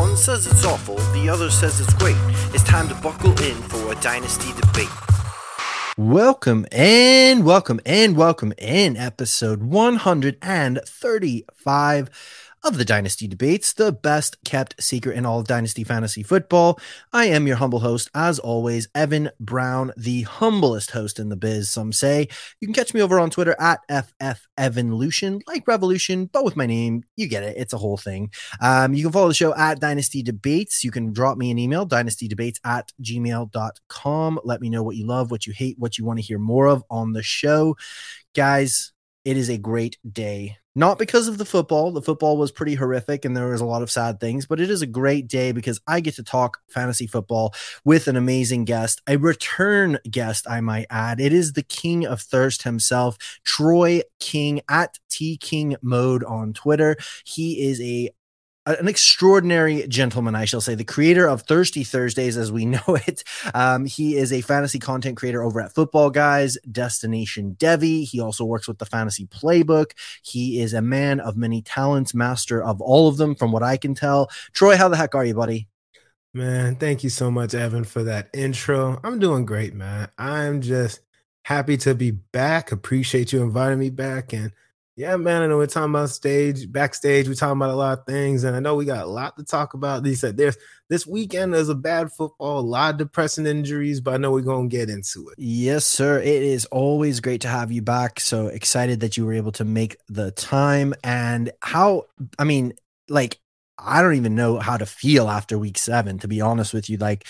One says it's awful, the other says it's great. It's time to buckle in for a dynasty debate. Welcome and welcome and welcome in episode 135 of the Dynasty Debates, the best kept secret in all of Dynasty Fantasy Football. I am your humble host, as always, Evan Brown, the humblest host in the biz, some say. You can catch me over on Twitter at FFEvanlution, like Revolution, but with my name. You get it. It's a whole thing. Um, you can follow the show at Dynasty Debates. You can drop me an email, dynastydebates at gmail.com. Let me know what you love, what you hate, what you want to hear more of on the show. Guys, it is a great day not because of the football. The football was pretty horrific and there was a lot of sad things, but it is a great day because I get to talk fantasy football with an amazing guest, a return guest, I might add. It is the king of thirst himself, Troy King at T King Mode on Twitter. He is a an extraordinary gentleman, I shall say, the creator of Thirsty Thursdays as we know it. Um, he is a fantasy content creator over at Football Guys, Destination Devy. He also works with the Fantasy Playbook. He is a man of many talents, master of all of them, from what I can tell. Troy, how the heck are you, buddy? Man, thank you so much, Evan, for that intro. I'm doing great, man. I'm just happy to be back. Appreciate you inviting me back. And yeah, man, I know we're talking about stage, backstage. We're talking about a lot of things, and I know we got a lot to talk about. He said there's this weekend there's a bad football, a lot of depressing injuries, but I know we're gonna get into it. Yes, sir. It is always great to have you back. So excited that you were able to make the time. And how I mean, like, I don't even know how to feel after week seven, to be honest with you. Like,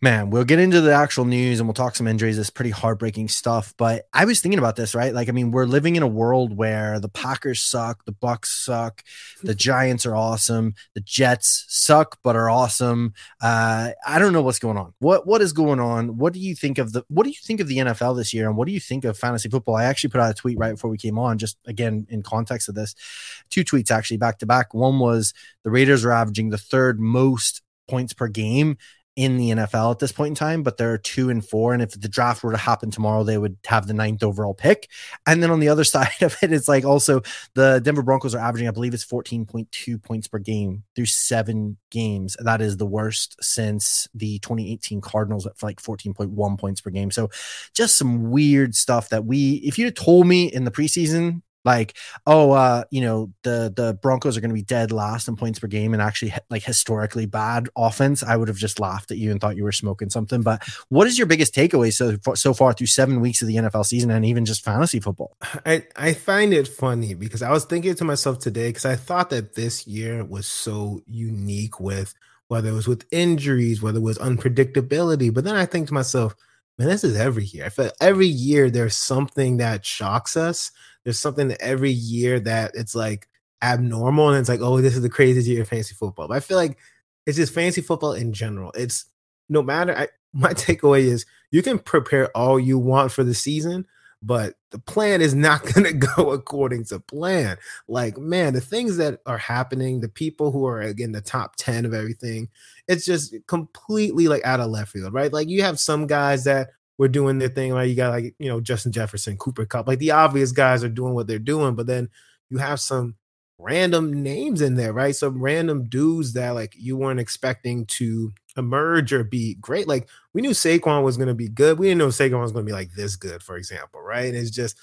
man, we'll get into the actual news and we'll talk some injuries. It's pretty heartbreaking stuff. But I was thinking about this, right? Like, I mean, we're living in a world where the Packers suck, the Bucs suck, the Giants are awesome, the Jets suck but are awesome. Uh, I don't know what's going on. What what is going on? What do you think of the what do you think of the NFL this year? And what do you think of fantasy football? I actually put out a tweet right before we came on, just again in context of this. Two tweets actually back to back. One was the Raiders are averaging the third most points per game in the NFL at this point in time, but they're two and four. And if the draft were to happen tomorrow, they would have the ninth overall pick. And then on the other side of it, it's like also the Denver Broncos are averaging, I believe it's 14.2 points per game through seven games. That is the worst since the 2018 Cardinals at like 14.1 points per game. So just some weird stuff that we, if you'd told me in the preseason like oh uh you know the the broncos are going to be dead last in points per game and actually like historically bad offense. I would have just laughed at you and thought you were smoking something but what is your biggest takeaway so so far through seven weeks of the nfl season and even just fantasy football? I i find it funny because i was thinking to myself today because i thought that this year was so unique with whether it was with injuries whether it was unpredictability but then i think to myself man this is every year. I feel every year there's something that shocks us there's something every year that it's like abnormal and it's like, oh, this is the craziest year of fantasy football. But I feel like it's just fantasy football in general. It's no matter I, my takeaway is you can prepare all you want for the season, but the plan is not going to go according to plan. Like, man, the things that are happening, the people who are again the top 10 of everything, it's just completely like out of left field, right? Like, you have some guys that were doing their thing. Like you got like you know Justin Jefferson, Cooper Kupp, like the obvious guys are doing what they're doing, but then you have some random names in there, right? Some random dudes that like you weren't expecting to emerge or be great. Like we knew Saquon was going to be good. We didn't know Saquon was going to be like this good, for example, right? And it's just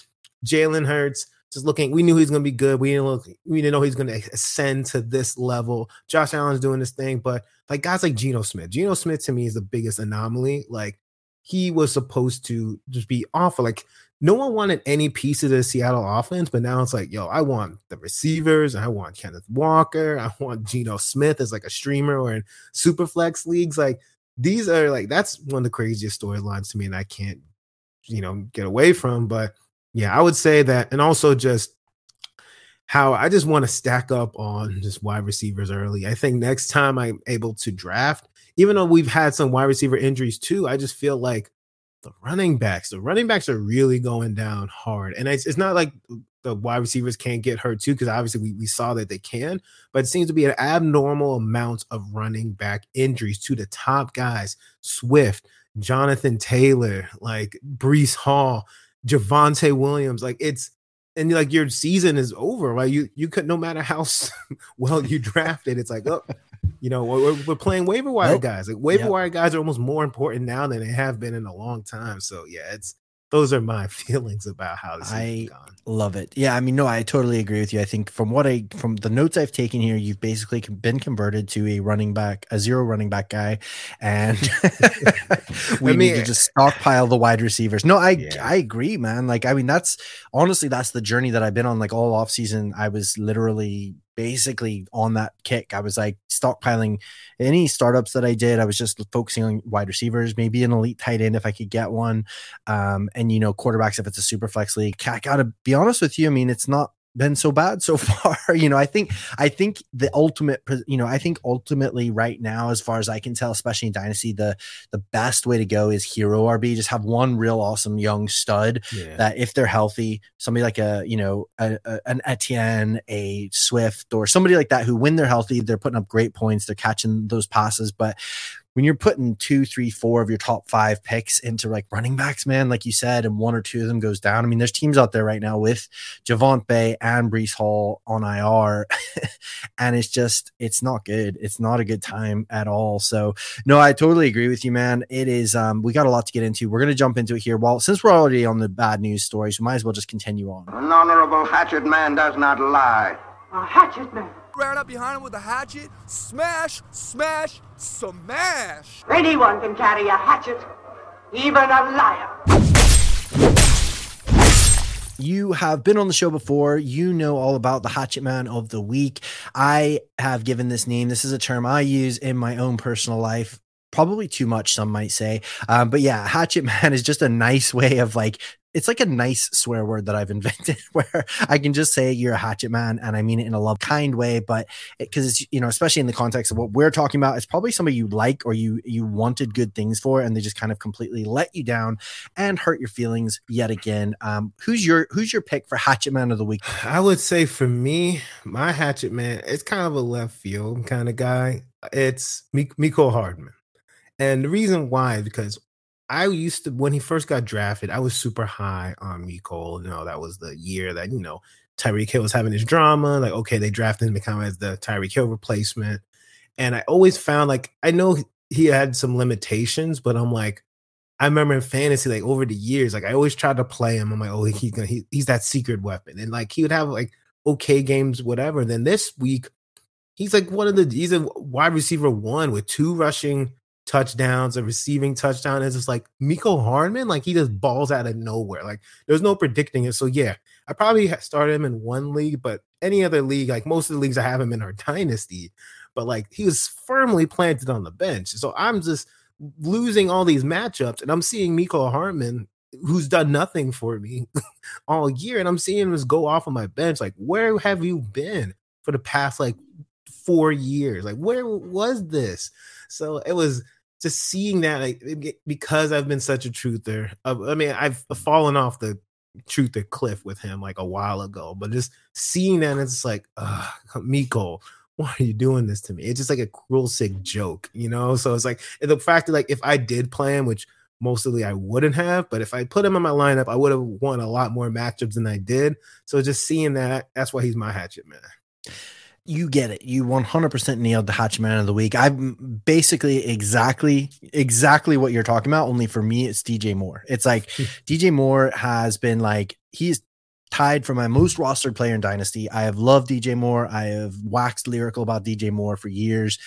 Jalen Hurts. Just looking, we knew he's going to be good. We didn't look, we didn't know he's going to ascend to this level. Josh Allen's doing this thing, but like guys like Geno Smith, Geno Smith to me is the biggest anomaly. Like he was supposed to just be awful. Like no one wanted any piece of the Seattle offense, but now it's like, yo, I want the receivers. I want Kenneth Walker. I want Geno Smith as like a streamer or in super flex leagues. Like these are like that's one of the craziest storylines to me, and I can't, you know, get away from. But yeah, I would say that, and also just how I just want to stack up on just wide receivers early. I think next time I'm able to draft, even though we've had some wide receiver injuries too, I just feel like the running backs, the running backs are really going down hard. And it's, it's not like the wide receivers can't get hurt too, because obviously we, we saw that they can, but it seems to be an abnormal amount of running back injuries to the top guys Swift, Jonathan Taylor, like Breece Hall, Javonte Williams. Like it's, and like your season is over, right? You you could no matter how well you drafted, it's like oh, you know we're, we're playing waiver wire nope. guys. Like waiver yep. wire guys are almost more important now than they have been in a long time. So yeah, it's those are my feelings about how this I gone. love it. Yeah, I mean, no, I totally agree with you. I think from what I from the notes I've taken here, you've basically been converted to a running back, a zero running back guy, and we I mean, need to just stockpile the wide receivers. No, I yeah. I agree, man. Like, I mean, that's honestly that's the journey that I've been on. Like all off season, I was literally basically on that kick. I was like stockpiling any startups that I did. I was just focusing on wide receivers, maybe an elite tight end if I could get one. Um, and you know, quarterbacks if it's a super flex league. I gotta be honest with you. I mean, it's not been so bad so far. you know, I think I think the ultimate, you know, I think ultimately right now, as far as I can tell, especially in Dynasty, the the best way to go is hero RB. Just have one real awesome young stud yeah. that if they're healthy, somebody like a you know a, a, an Etienne, a Swift, or somebody like that who when they're healthy, they're putting up great points, they're catching those passes, but when you're putting two, three, four of your top five picks into like running backs, man, like you said, and one or two of them goes down. I mean, there's teams out there right now with Javonte and Breece Hall on IR, and it's just it's not good. It's not a good time at all. So no, I totally agree with you, man. It is. Um, we got a lot to get into. We're gonna jump into it here. Well, since we're already on the bad news stories, we might as well just continue on. An honorable hatchet man does not lie. A hatchet man ran up behind him with a hatchet. Smash, smash, smash. Anyone can carry a hatchet, even a liar. You have been on the show before. You know all about the Hatchet Man of the Week. I have given this name. This is a term I use in my own personal life probably too much some might say um, but yeah hatchet man is just a nice way of like it's like a nice swear word that I've invented where I can just say you're a hatchet man and I mean it in a love kind way, but because it, it's, you know, especially in the context of what we're talking about, it's probably somebody you like or you, you wanted good things for, and they just kind of completely let you down and hurt your feelings yet again. Um, who's your, who's your pick for hatchet man of the week? I would say for me, my hatchet man, it's kind of a left field kind of guy. It's Mecole Hardman. And the reason why because I used to when he first got drafted, I was super high on Mecole. You know, that was the year that, you know, Tyreek Hill was having his drama. Like, okay, they drafted him to come as the Tyreek Hill replacement. And I always found like I know he had some limitations, but I'm like, I remember in fantasy, like over the years, like I always tried to play him. I'm like, oh, he's gonna he, he's that secret weapon. And like he would have like okay games, whatever. then this week, he's like one of the he's a wide receiver one with two rushing touchdowns, a receiving touchdown. It's just like Mecole Hardman, like he just balls out of nowhere. Like there's no predicting it. So yeah, I probably started him in one league, but any other league, like most of the leagues I have him in our dynasty, but like he was firmly planted on the bench. So I'm just losing all these matchups, and I'm seeing Mecole Hardman, who's done nothing for me all year, and I'm seeing him just go off on my bench. Like, where have you been for the past like four years? Like, where was this? So it was just seeing that like, because I've been such a truther. I mean, I've fallen off the truther cliff with him like a while ago, but just seeing that, it's like, uh, Mecole, why are you doing this to me? It's just like a cruel, sick joke, you know? So it's like the fact that like if I did play him, which mostly I wouldn't have, but if I put him in my lineup, I would have won a lot more matchups than I did. So just seeing that, that's why he's my hatchet man you get it. You 100% nailed the Hatch Man of the Week. I'm basically exactly, exactly what you're talking about. Only for me, it's DJ Moore. It's like DJ Moore has been like, he's tied for my most rostered player in Dynasty. I have loved DJ Moore. I have waxed lyrical about DJ Moore for years.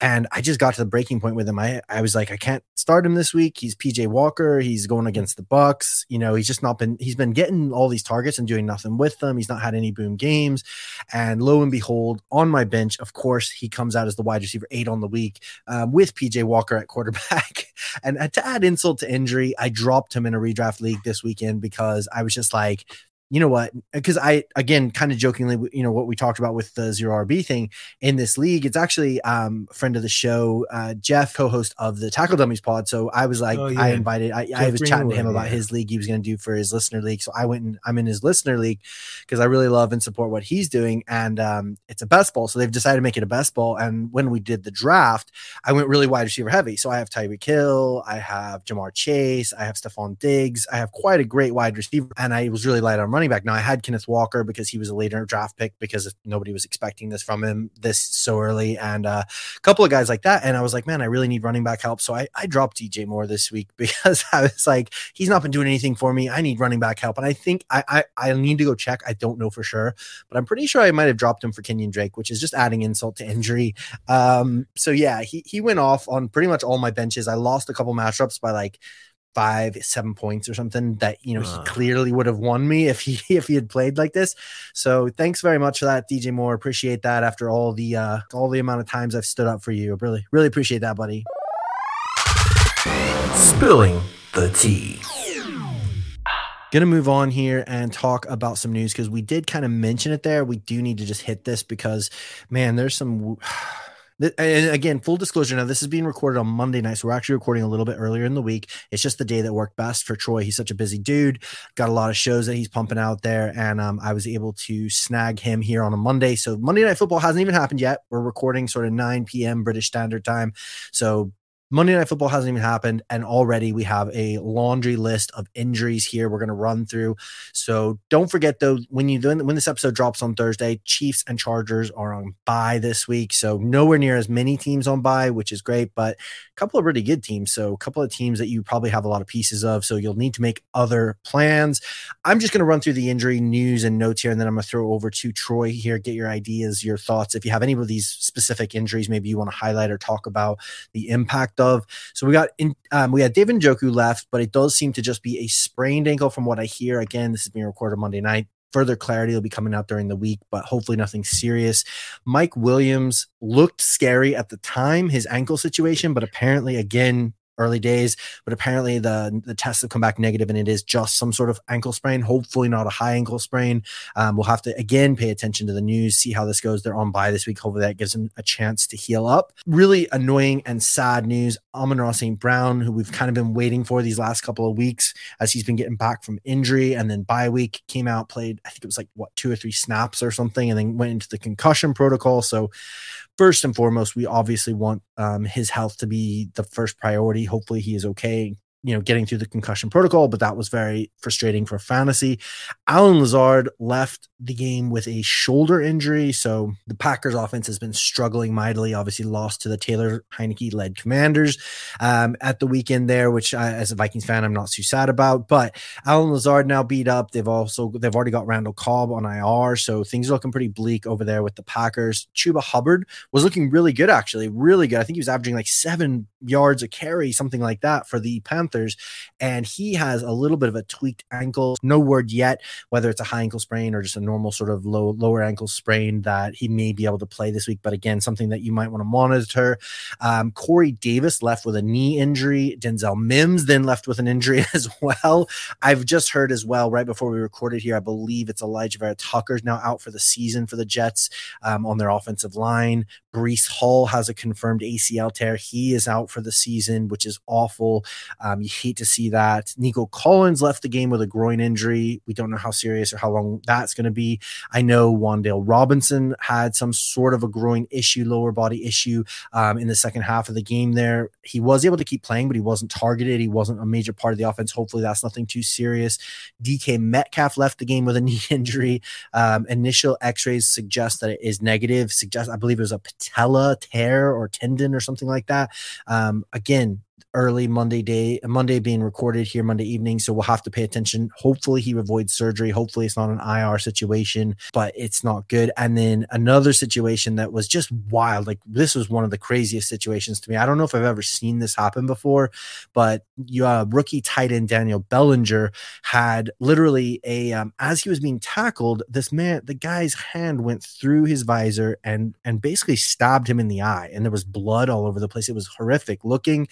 And I just got to the breaking point with him. I, I was like, I can't start him this week. He's PJ Walker. He's going against the Bucs. You know, he's just not been, he's been getting all these targets and doing nothing with them. He's not had any boom games. And lo and behold, on my bench, of course, he comes out as the wide receiver eight on the week um, with PJ Walker at quarterback. and to add insult to injury, I dropped him in a redraft league this weekend because I was just like, you know what? Because I again kind of jokingly, you know, what we talked about with the zero RB thing in this league. It's actually um, a friend of the show, uh, Jeff, co-host of the Tackle Dummies pod. So I was like, Oh, yeah. I invited, I, I was chatting to him about yeah. his league he was going to do for his listener league. So I went and I'm in his listener league because I really love and support what he's doing. And um, it's a best ball. So they've decided to make it a best ball. And when we did the draft, I went really wide receiver heavy. So I have Tyreek Hill, I have Ja'Marr Chase, I have Stefon Diggs, I have quite a great wide receiver, and I was really light on running back. Now I had Kenneth Walker because he was a later draft pick because nobody was expecting this from him this so early, and uh, a couple of guys like that. And I was like, man, I really need running back help. So I, I dropped DJ Moore this week because I was like, he's not been doing anything for me. I need running back help, and I think I I, I need to go check. I don't know for sure, but I'm pretty sure I might have dropped him for Kenyan Drake, which is just adding insult to injury. Um, so yeah, he he went off on pretty much all my benches. I lost a couple matchups by like five, seven points or something that you know he Ah. clearly would have won me if he if he had played like this. So thanks very much for that, DJ Moore. Appreciate that after all the uh all the amount of times I've stood up for you. Really, really appreciate that, buddy. Spilling the tea. Gonna move on here and talk about some news because we did kind of mention it there. We do need to just hit this because, man, there's some. And again, full disclosure. Now, this is being recorded on Monday night, so we're actually recording a little bit earlier in the week. It's just the day that worked best for Troy. He's such a busy dude, got a lot of shows that he's pumping out there, and um, I was able to snag him here on a Monday. So Monday Night Football hasn't even happened yet. We're recording sort of 9 p.m. British Standard Time, so Monday Night Football hasn't even happened, and already we have a laundry list of injuries here. We're going to run through. So don't forget though, when you when this episode drops on Thursday, Chiefs and Chargers are on bye this week, so nowhere near as many teams on bye, which is great, but a couple of really good teams. So a couple of teams that you probably have a lot of pieces of. So you'll need to make other plans. I'm just going to run through the injury news and notes here, and then I'm going to throw over to Troy here. Get your ideas, your thoughts. If you have any of these specific injuries, maybe you want to highlight or talk about the impact of. So we got in, um, we had David Njoku left, but it does seem to just be a sprained ankle from what I hear. Again, this is being recorded Monday night. Further clarity will be coming out during the week, but hopefully nothing serious. Mike Williams looked scary at the time, his ankle situation, but apparently, again, early days, but apparently the the tests have come back negative and it is just some sort of ankle sprain. Hopefully not a high ankle sprain. Um, we'll have to again pay attention to the news, see how this goes. They're on bye this week. Hopefully that gives them a chance to heal up. Really annoying and sad news. Amon-Ra St. Brown, who we've kind of been waiting for these last couple of weeks as he's been getting back from injury and then bye week came out, played, I think it was like what two or three snaps or something, and then went into the concussion protocol. So first and foremost, we obviously want um, his health to be the first priority. Hopefully, he is okay. You know, getting through the concussion protocol, but that was very frustrating for fantasy. Allen Lazard left the game with a shoulder injury, so the Packers' offense has been struggling mightily. Obviously, lost to the Taylor Heinicke led Commanders um, at the weekend there, which I, as a Vikings fan, I'm not too sad about. But Allen Lazard now beat up. They've also they've already got Randall Cobb on IR, so things are looking pretty bleak over there with the Packers. Chuba Hubbard was looking really good, actually, really good. I think he was averaging like seven yards a carry, something like that for the Panthers. And he has a little bit of a tweaked ankle. No word yet whether it's a high ankle sprain or just a normal sort of low lower ankle sprain that he may be able to play this week. But again, something that you might want to monitor. Um, Corey Davis left with a knee injury. Denzel Mims then left with an injury as well. I've just heard as well right before we recorded here. I believe it's Alijah Vera-Tucker's now out for the season for the Jets um, on their offensive line. Breece Hall has a confirmed ACL tear. He is out for the season, which is awful. Um, you hate to see that. Nico Collins left the game with a groin injury. We don't know how serious or how long that's going to be. I know Wan'Dale Robinson had some sort of a groin issue, lower body issue um, in the second half of the game there. He was able to keep playing, but he wasn't targeted. He wasn't a major part of the offense. Hopefully, that's nothing too serious. DK Metcalf left the game with a knee injury. Um, initial x rays suggest that it is negative, suggest, I believe it was a patella tear or tendon or something like that. Um, again, early Monday day, Monday being recorded here Monday evening. So we'll have to pay attention. Hopefully he avoids surgery. Hopefully it's not an IR situation, but it's not good. And then another situation that was just wild. Like this was one of the craziest situations to me. I don't know if I've ever seen this happen before, but you uh, rookie tight end Daniel Bellinger had literally a um, as he was being tackled, this man, the guy's hand went through his visor and and basically stabbed him in the eye, and there was blood all over the place. It was horrific looking.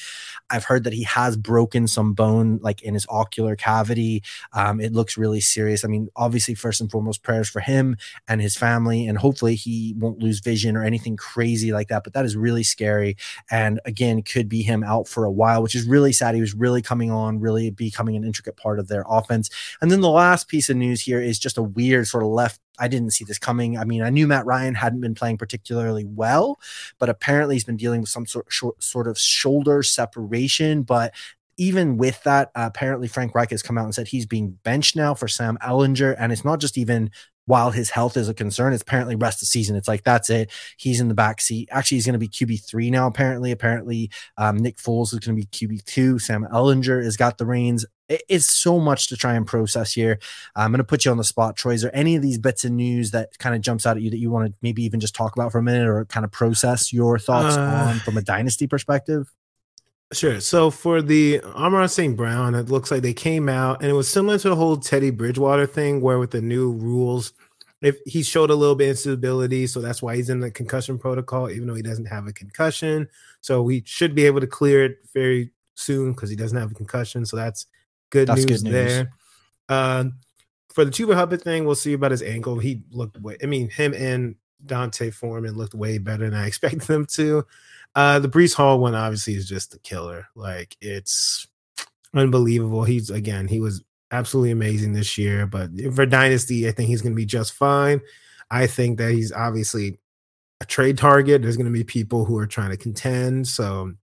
I've heard that he has broken some bone, like in his ocular cavity. Um, it looks really serious. I mean, obviously, first and foremost, prayers for him and his family, and hopefully he won't lose vision or anything crazy like that. But that is really scary, and again, could be him out for a while, which is really sad. He was really coming on, really becoming an intricate part of their offense. And then the last piece of news here is just a weird sort of left I didn't see this coming. I mean, I knew Matt Ryan hadn't been playing particularly well, but apparently he's been dealing with some sort sort of shoulder separation. But even with that, uh, apparently Frank Reich has come out and said he's being benched now for Sam Ehlinger, and it's not just even while his health is a concern. It's apparently rest of season. It's like that's it. He's in the back seat. Actually, he's going to be QB three now. Apparently, apparently, um, Nick Foles is going to be QB two. Sam Ehlinger has got the reins. It's so much to try and process here. I'm going to put you on the spot, Troy. Is there any of these bits of news that kind of jumps out at you that you want to maybe even just talk about for a minute or kind of process your thoughts uh, on from a dynasty perspective? Sure. So for the Amon-Ra St. Brown, it looks like they came out and it was similar to the whole Teddy Bridgewater thing, where with the new rules, if he showed a little bit of instability, so that's why he's in the concussion protocol, even though he doesn't have a concussion. So we should be able to clear it very soon because he doesn't have a concussion. So that's good, that's news, good news, there. Uh, for the Chuba Hubbard thing, we'll see about his ankle. He looked way, I mean, him and D'Onta Foreman looked way better than I expected them to. Uh, the Breece Hall one obviously is just a killer. Like it's unbelievable. He's again, he was absolutely amazing this year. But for Dynasty, I think he's going to be just fine. I think that he's obviously a trade target. There's going to be people who are trying to contend. So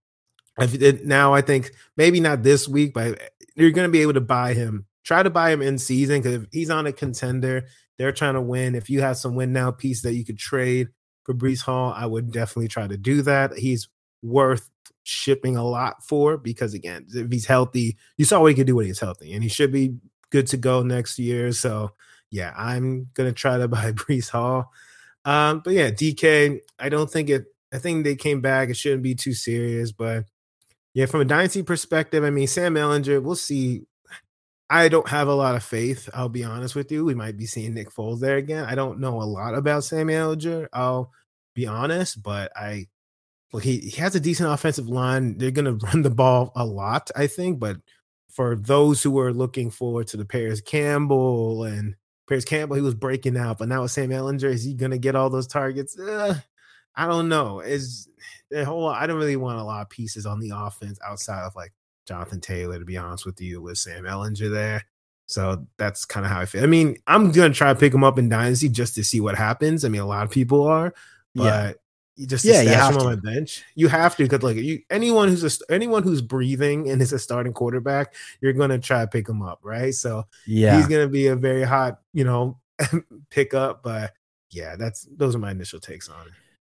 if now I think maybe not this week, but you're going to be able to buy him. Try to buy him in season because if he's on a contender, they're trying to win. If you have some win now piece that you could trade for Breece Hall, I would definitely try to do that. He's worth shipping a lot for because again, if he's healthy, you saw what he could do when he's healthy, and he should be good to go next year. So yeah, I'm gonna try to buy Breece Hall. Um, but yeah, DK, I don't think it. I think they came back. It shouldn't be too serious, but yeah, from a dynasty perspective, I mean, Sam Ehlinger, we'll see. I don't have a lot of faith. I'll be honest with you. We might be seeing Nick Foles there again. I don't know a lot about Sam Ehlinger. I'll be honest, but I look, he, he has a decent offensive line. They're going to run the ball a lot, I think. But for those who are looking forward to the Parris Campbell and Parris Campbell, he was breaking out. But now with Sam Ehlinger, is he going to get all those targets? Uh, I don't know. Is the whole? I don't really want a lot of pieces on the offense outside of like Jonathan Taylor. To be honest with you, with Sam Ehlinger there. So that's kind of how I feel. I mean, I'm gonna try to pick him up in Dynasty just to see what happens. I mean, a lot of people are, but yeah you just yeah, you have him to. on the bench. You have to because like you anyone who's a anyone who's breathing and is a starting quarterback, you're gonna try to pick him up, right? So yeah, he's gonna be a very hot, you know, pickup. But yeah, that's those are my initial takes on it.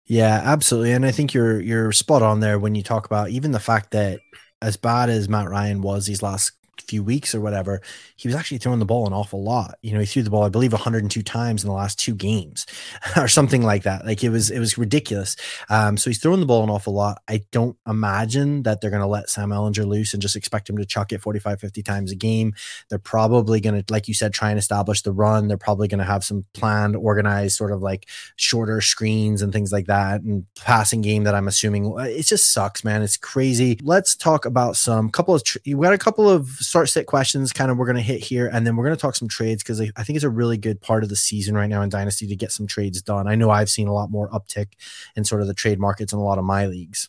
Yeah, absolutely, and I think you're you're spot on there when you talk about even the fact that as bad as Matt Ryan was these last few weeks or whatever, he was actually throwing the ball an awful lot. You know, he threw the ball, I believe, 102 times in the last two games or something like that. Like it was, it was ridiculous. Um, so he's throwing the ball an awful lot. I don't imagine that they're going to let Sam Ehlinger loose and just expect him to chuck it 45, 50 times a game. They're probably going to, like you said, try and establish the run. They're probably going to have some planned, organized sort of like shorter screens and things like that and passing game that I'm assuming it just sucks, man. It's crazy. Let's talk about some couple of, tr- we got a couple of start set questions kind of we're going to hit here and then we're going to talk some trades because I, I, think it's a really good part of the season right now in dynasty to get some trades done. I know i've seen a lot more uptick in sort of the trade markets in a lot of my leagues.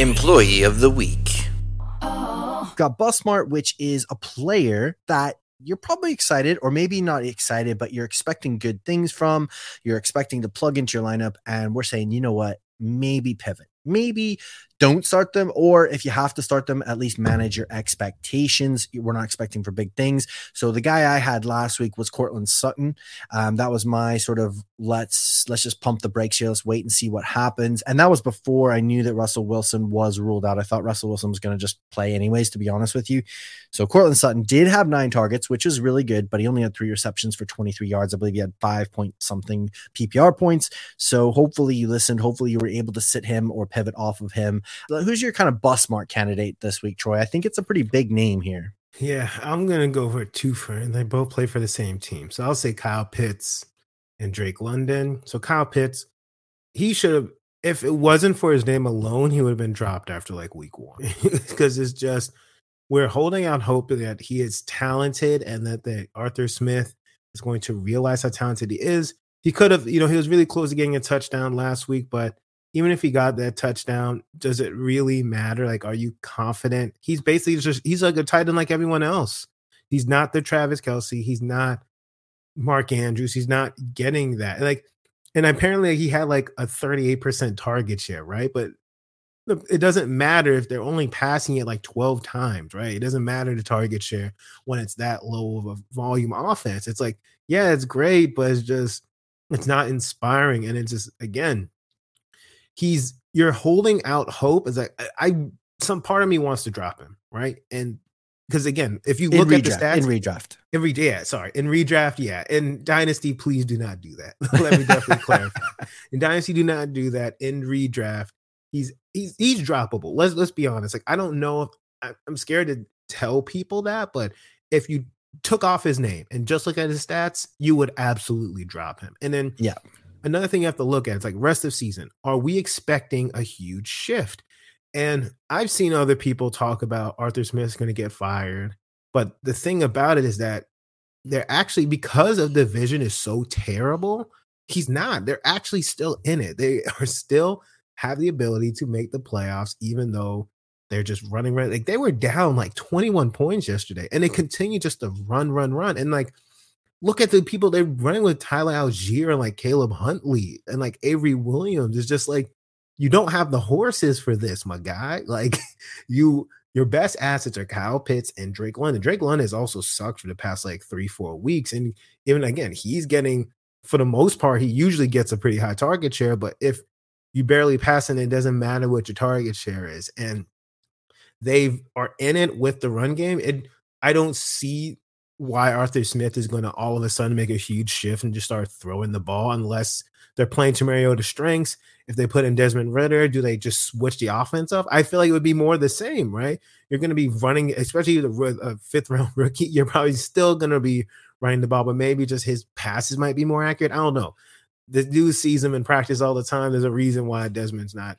Employee of the week. Got Busmart, which is a player that you're probably excited or maybe not excited but you're expecting good things from you're expecting to plug into your lineup and we're saying you know what? Maybe pivot. Maybe don't start them, or if you have to start them, at least manage your expectations. We're not expecting for big things. So the guy I had last week was Courtland Sutton. Um, that was my sort of let's let's just pump the brakes here. Let's wait and see what happens. And that was before I knew that Russell Wilson was ruled out. I thought Russell Wilson was going to just play anyways, to be honest with you. So Courtland Sutton did have nine targets, which is really good, but he only had three receptions for 23 yards. I believe he had five point something PPR points. So hopefully you listened. Hopefully you were able to sit him or pivot off of him. Who's your kind of bus mark candidate this week, Troy? I think it's a pretty big name here. Yeah, I'm gonna go for two for and they both play for the same team. So I'll say Kyle Pitts and Drake London. So Kyle Pitts, he should have if it wasn't for his name alone, he would have been dropped after like week one because it's just we're holding out hope that he is talented and that the Arthur Smith is going to realize how talented he is. He could have, you know, he was really close to getting a touchdown last week, but even if he got that touchdown, does it really matter? Like, are you confident? He's basically just he's like a tight end like everyone else. He's not the Travis Kelce. He's not Mark Andrews. He's not getting that. Like, and apparently he had like a 38% target share, right? But it doesn't matter if they're only passing it like 12 times, right? It doesn't matter the target share when it's that low of a volume offense. It's like, yeah, it's great, but it's just it's not inspiring. And it's just again, he's you're holding out hope. Is like I, I some part of me wants to drop him, right? And because again, if you look in at the stats in redraft. in re- yeah, sorry, in redraft, yeah, in dynasty, please do not do that. Let me definitely clarify. In dynasty, do not do that. In redraft, he's he's he's droppable. Let's let's be honest. Like I don't know if I, I'm scared to tell people that, but if you took off his name and just look at his stats, you would absolutely drop him. And then Yeah. Another thing you have to look at is like rest of season. Are we expecting a huge shift? And I've seen other people talk about Arthur Smith's going to get fired, but the thing about it is that they're actually because of the vision is so terrible. He's not. They're actually still in it. They are still have the ability to make the playoffs, even though they're just running right. Like they were down like 21 points yesterday, and they continue just to run, run, run. And like, look at the people they're running with Tyler Allgeier and like Caleb Huntley and like Avery Williams. It's just like you don't have the horses for this, my guy. Like you, your best assets are Kyle Pitts and Drake London. Drake London has also sucked for the past like three, four weeks, and even again, he's getting for the most part, he usually gets a pretty high target share. But if you barely pass it, it doesn't matter what your target share is. And they are in it with the run game. It I don't see why Arthur Smith is going to all of a sudden make a huge shift and just start throwing the ball unless they're playing to Mariota's strengths. If they put in Desmond Ridder, do they just switch the offense up? I feel like it would be more the same, right? You're going to be running, especially the uh, fifth round rookie. You're probably still going to be running the ball, but maybe just his passes might be more accurate. I don't know. The dude sees him in practice all the time. There's a reason why Desmond's not,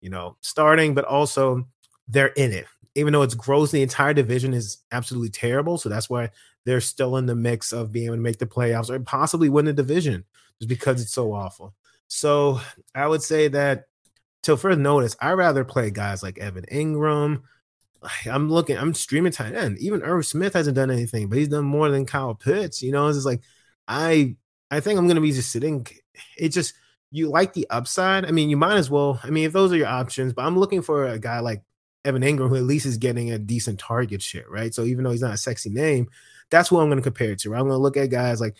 you know, starting, but also they're in it. Even though it's gross, the entire division is absolutely terrible. So that's why they're still in the mix of being able to make the playoffs or possibly win the division just because it's so awful. So I would say that till further notice, I rather play guys like Evan Engram. I'm looking, I'm streaming tight end. Even Irv Smith hasn't done anything, but he's done more than Kyle Pitts. You know, it's just like I I think I'm gonna be just sitting. It just you like the upside. I mean, you might as well. I mean, if those are your options, but I'm looking for a guy like Evan Engram who at least is getting a decent target share, right? So even though he's not a sexy name, that's what I'm going to compare it to. Right? I'm going to look at guys like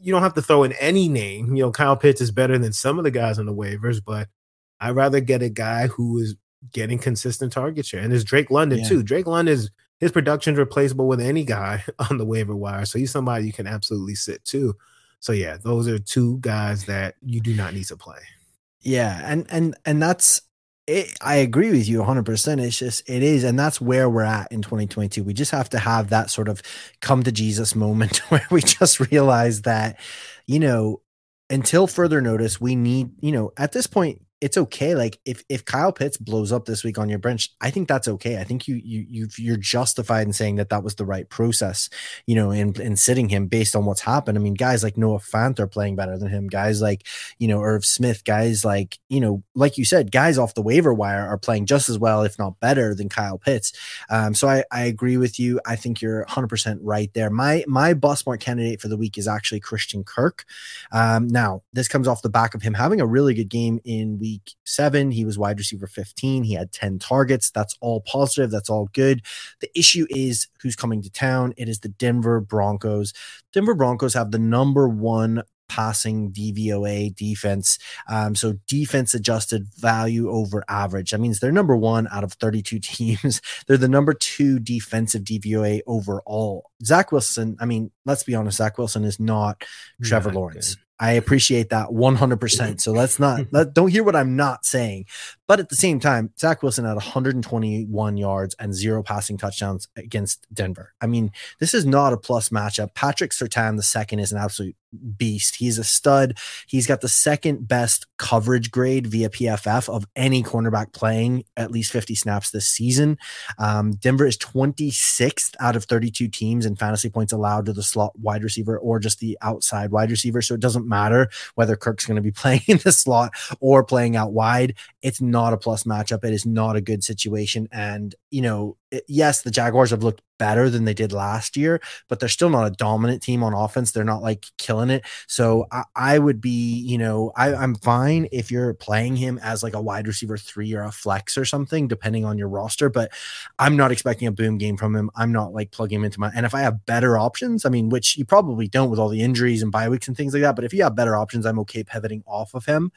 you don't have to throw in any name. You know, Kyle Pitts is better than some of the guys on the waivers, but I'd rather get a guy who is getting consistent target share. And there's Drake London Yeah. too. Drake London is his production's replaceable with any guy on the waiver wire. So he's somebody you can absolutely sit too. So yeah, those are two guys that you do not need to play. Yeah, and and and that's it, I agree with you 100%. It's just it is and that's where we're at in 2022. We just have to have that sort of come to Jesus moment where we just realize that you know until further notice we need, you know, at this point it's okay like if if Kyle Pitts blows up this week on your bench, I think that's okay. I think you you you you're justified in saying that that was the right process, you know, in in sitting him based on what's happened. I mean, guys like Noah Fant are playing better than him. Guys like you know, Irv Smith, guys like, you know, like you said, guys off the waiver wire are playing just as well, if not better, than Kyle Pitts. Um, so I, I agree with you. I think you're 100% right there. My my bus mark candidate for the week is actually Christian Kirk. Um, now, this comes off the back of him having a really good game in week seven. He was wide receiver 15. He had 10 targets. That's all positive. That's all good. The issue is who's coming to town. It is the Denver Broncos. Denver Broncos have the number one passing DVOA defense. Um, so defense adjusted value over average. That means they're number one out of 32 teams. they're the number two defensive DVOA overall. Zach Wilson, I mean, let's be honest, Zach Wilson is not Trevor Not Lawrence. good. I appreciate that 100%. So let's not, let, don't hear what I'm not saying. But at the same time, Zach Wilson had 121 yards and zero passing touchdowns against Denver. I mean, this is not a plus matchup. Patrick Surtain, the second, is an absolute beast. He's a stud. He's got the second best coverage grade via PFF of any cornerback playing at least 50 snaps this season. Um, Denver is 26th out of 32 teams in fantasy points allowed to the slot wide receiver or just the outside wide receiver. So it doesn't matter whether Kirk's going to be playing in the slot or playing out wide. It's not a plus matchup. It is not a good situation. And, you know, yes, the Jaguars have looked better than they did last year, but they're still not a dominant team on offense. They're not like killing it. So I, I would be, you know, I, I'm fine if you're playing him as like a wide receiver three or a flex or something, depending on your roster. But I'm not expecting a boom game from him. I'm not like plugging him into my. And if I have better options, I mean, which you probably don't with all the injuries and bye weeks and things like that. But if you have better options, I'm okay pivoting off of him.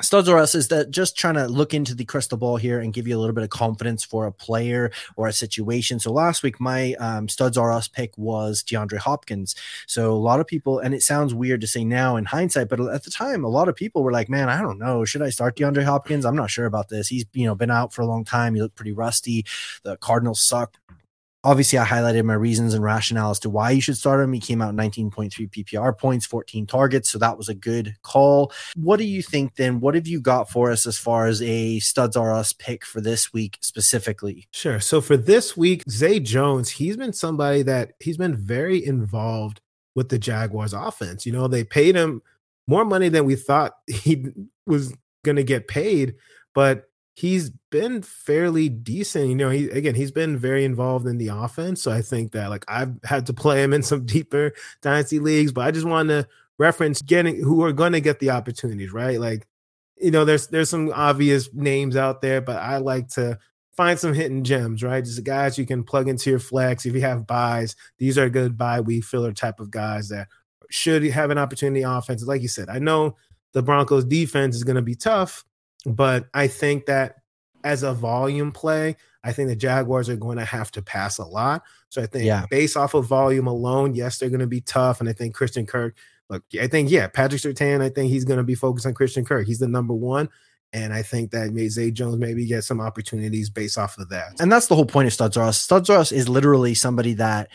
Studs or is that just trying to look into the crystal ball here and give you a little bit of confidence for a player or a situation. So last week, my um, studs are us pick was DeAndre Hopkins. So a lot of people, and it sounds weird to say now in hindsight, but at the time, a lot of people were like, "Man, I don't know, should I start DeAndre Hopkins? I'm not sure about this. He's you know been out for a long time. He looked pretty rusty. The Cardinals suck." Obviously I highlighted my reasons and rationale as to why you should start him. He came out 19.3 PPR points, 14 targets. So that was a good call. What do you think then? What have you got for us as far as a studs are us pick for this week specifically? Sure. So for this week, Zay Jones, he's been somebody that he's been very involved with the Jaguars offense. You know, they paid him more money than we thought he was going to get paid, but he's been fairly decent. You know, he again, he's been very involved in the offense. So I think that like I've had to play him in some deeper dynasty leagues, but I just want to reference getting who are going to get the opportunities, right? Like, you know, there's there's some obvious names out there, but I like to find some hidden gems, right? Just guys you can plug into your flex if you have buys. These are good buy week filler type of guys that should have an opportunity offense. Like you said, I know the Broncos defense is going to be tough, but I think that as a volume play, I think the Jaguars are going to have to pass a lot. So I think yeah. based off of volume alone, yes, they're going to be tough. And I think Christian Kirk, look, I think, yeah, Patrick Surtain, I think he's going to be focused on Christian Kirk. He's the number one. And I think that may Zay Jones maybe get some opportunities based off of that. And that's the whole point of Studs Ross. Studs Ross is literally somebody that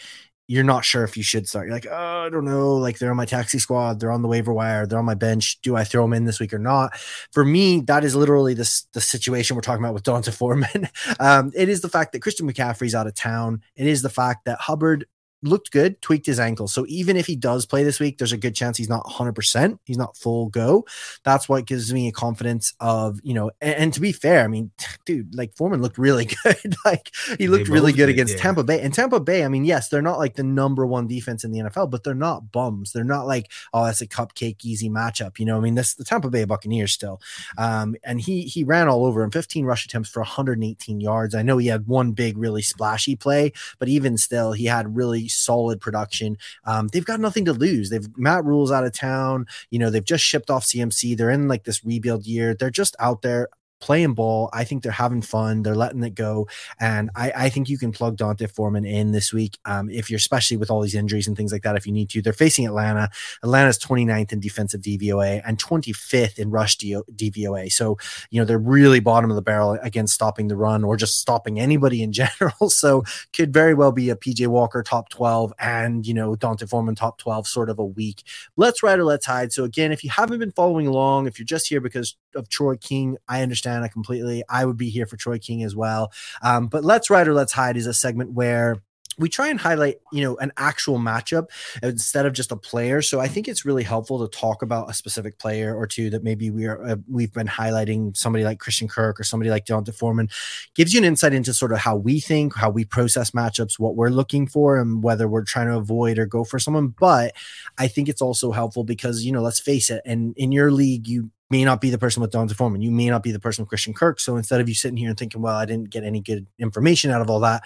you're not sure if you should start. You're like, oh, I don't know. Like they're on my taxi squad, they're on the waiver wire, they're on my bench. Do I throw them in this week or not? For me, that is literally this the situation we're talking about with D'Onta Foreman. um, it is the fact that Christian McCaffrey's out of town. It is the fact that Hubbard looked good, tweaked his ankle. So even if he does play this week, there's a good chance he's not 100%. He's not full go. That's what gives me a confidence of, you know, and, and to be fair, I mean, dude, like Foreman looked really good. like he looked really good did, against yeah. Tampa Bay. And Tampa Bay, I mean, yes, they're not like the number one defense in the NFL, but they're not bums. They're not like, oh, that's a cupcake easy matchup. You know, I mean, this the Tampa Bay Buccaneers still. Um, and he he ran all over him, 15 rush attempts for 118 yards. I know he had one big, really splashy play, but even still, he had really solid production. Um, they've got nothing to lose. They've Matt Rhule's out of town. You know, they've just shipped off CMC. They're in like this rebuild year. They're just out there playing ball. I think they're having fun. They're letting it go. And I, I think you can plug D'Onta Foreman in this week. Um, if you're especially with all these injuries and things like that, if you need to, they're facing Atlanta. Atlanta's 29th in defensive DVOA and 25th in rush DVOA. So, you know, they're really bottom of the barrel against stopping the run or just stopping anybody in general. So could very well be a PJ Walker top 12 and, you know, D'Onta Foreman top 12 sort of a week. Let's ride or let's hide. So again, if you haven't been following along, if you're just here because of Troy King, I understand completely. I would be here for Troy King as well. Um, but Let's Ride or Let's Hide is a segment where we try and highlight you know an actual matchup instead of just a player so i think it's really helpful to talk about a specific player or two that maybe we are uh, we've been highlighting somebody like christian kirk or somebody like D'Onta Foreman gives you an insight into sort of how we think how we process matchups what we're looking for and whether we're trying to avoid or go for someone but i think it's also helpful because you know let's face it and in your league you may not be the person with D'Onta Foreman. You may not be the person with Christian Kirk. So instead of you sitting here and thinking, well, I didn't get any good information out of all that,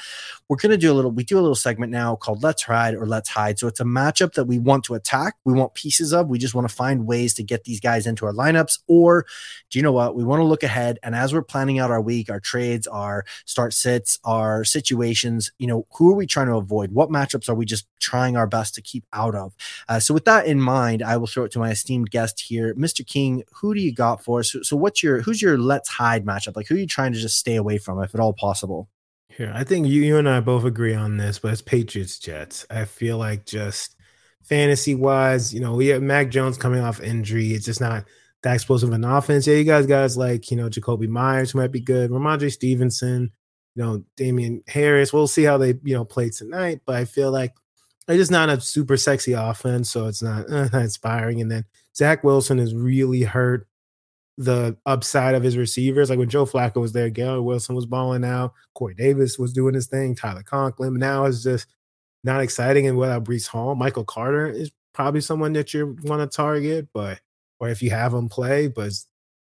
we're going to do a little, we do a little segment now called Let's Ride or Let's Hide. So it's a matchup that we want to attack. We want pieces of. We just want to find ways to get these guys into our lineups. Or do you know what? We want to look ahead. And as we're planning out our week, our trades, our start sits, our situations, you know, who are we trying to avoid? What matchups are we just trying our best to keep out of. Uh, so with that in mind, I will throw it to my esteemed guest here, Mr. King. Who do you got for us? So, what's your who's your let's hide matchup? Like who are you trying to just stay away from if at all possible? Here, I think you, you and I both agree on this, but it's Patriots Jets. I feel like just fantasy wise, you know, we have Mac Jones coming off injury. It's just not that explosive an offense. Yeah, you guys, guys like, you know, Jakobi Meyers, who might be good, Rhamondre Stevenson, you know, Damien Harris. We'll see how they, you know, play tonight, but I feel like it's just not a super sexy offense, so it's not, uh, not inspiring. And then Zach Wilson is really hurt the upside of his receivers. Like when Joe Flacco was there, Garrett Wilson was balling out, Corey Davis was doing his thing, Tyler Conklin. Now it's just not exciting. And without Breece Hall, Michael Carter is probably someone that you want to target, but or if you have him play, but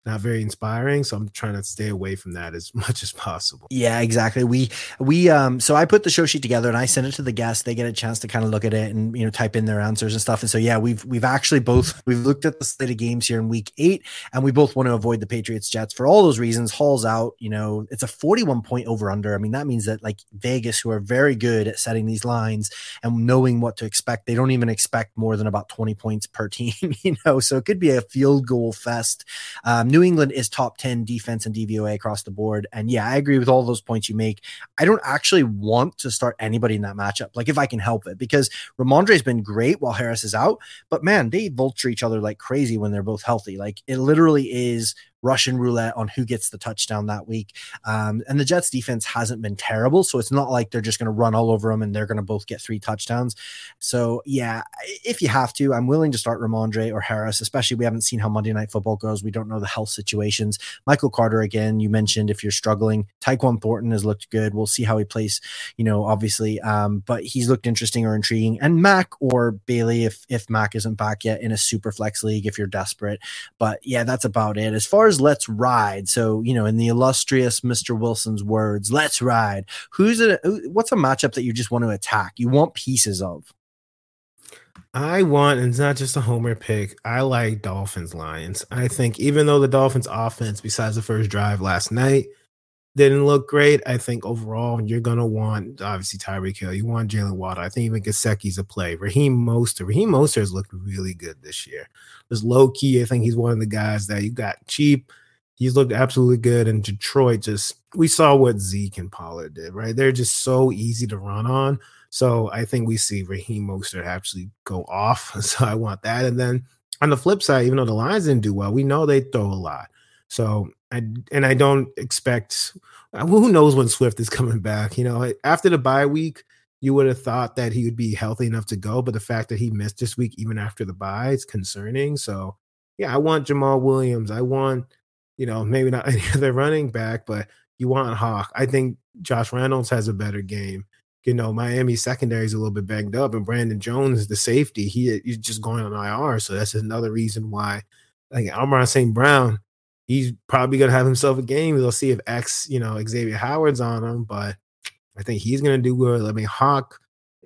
not very inspiring. So I'm trying to stay away from that as much as possible. Yeah, exactly. We we um so I put the show sheet together and I send it to the guests. They get a chance to kind of look at it and you know type in their answers and stuff. And so yeah, we've we've actually both we've looked at the slate of games here in week eight, and we both want to avoid the Patriots Jets for all those reasons. Hall's out, you know, it's a 41 point over under. I mean, that means that like Vegas, who are very good at setting these lines and knowing what to expect, they don't even expect more than about 20 points per team, you know. So it could be a field goal fest. Um, New England is top 10 defense and DVOA across the board. And yeah, I agree with all those points you make. I don't actually want to start anybody in that matchup, like if I can help it, because Rhamondre's been great while Harris is out. But man, they vulture each other like crazy when they're both healthy. Like it literally is Russian roulette on who gets the touchdown that week. Um, and the Jets defense hasn't been terrible. So it's not like they're just going to run all over them and they're going to both get three touchdowns. So yeah, if you have to, I'm willing to start Rhamondre or Harris, especially we haven't seen how Monday Night Football goes. We don't know the health situations. Michael Carter, again, you mentioned if you're struggling, Tyquan Thornton has looked good. We'll see how he plays, you know, obviously. Um, but he's looked interesting or intriguing. And Mac or Bailey, if, if Mac isn't back yet in a super flex league, if you're desperate. But yeah, that's about it. As far as let's ride. So, you know, in the illustrious Mr. Wilson's words, let's ride. Who's a What's a matchup that you just want to attack? You want pieces of? I want, and it's not just a homer pick. I like Dolphins Lions. I think even though the Dolphins offense, besides the first drive last night, didn't look great, I think overall you're gonna want obviously Tyreek Hill. You want Jaylen Waddle. I think even Gesicki's a play. Raheem Mostert. Raheem Mostert has looked really good this year. Just low key, I think he's one of the guys that you got cheap. He's looked absolutely good. And Detroit just we saw what Zeke and Pollard did, right? They're just so easy to run on. So I think we see Raheem Mostert actually go off. So I want that. And then on the flip side, even though the Lions didn't do well, we know they throw a lot. So I and I don't expect uh, who knows when Swift is coming back. You know, after the bye week, you would have thought that he would be healthy enough to go, but the fact that he missed this week, even after the bye, is concerning. So yeah, I want Jamaal Williams. I want, you know, maybe not any other running back, but you want Hawk. I think Josh Reynolds has a better game you know, Miami secondary is a little bit banged up, and Brandon Jones, the safety, he he's just going on IR. So that's another reason why, like Amon St. Brown, he's probably gonna have himself a game. We'll see if X, you know, Xavier Howard's on him, but I think he's gonna do good. I mean, Hawk,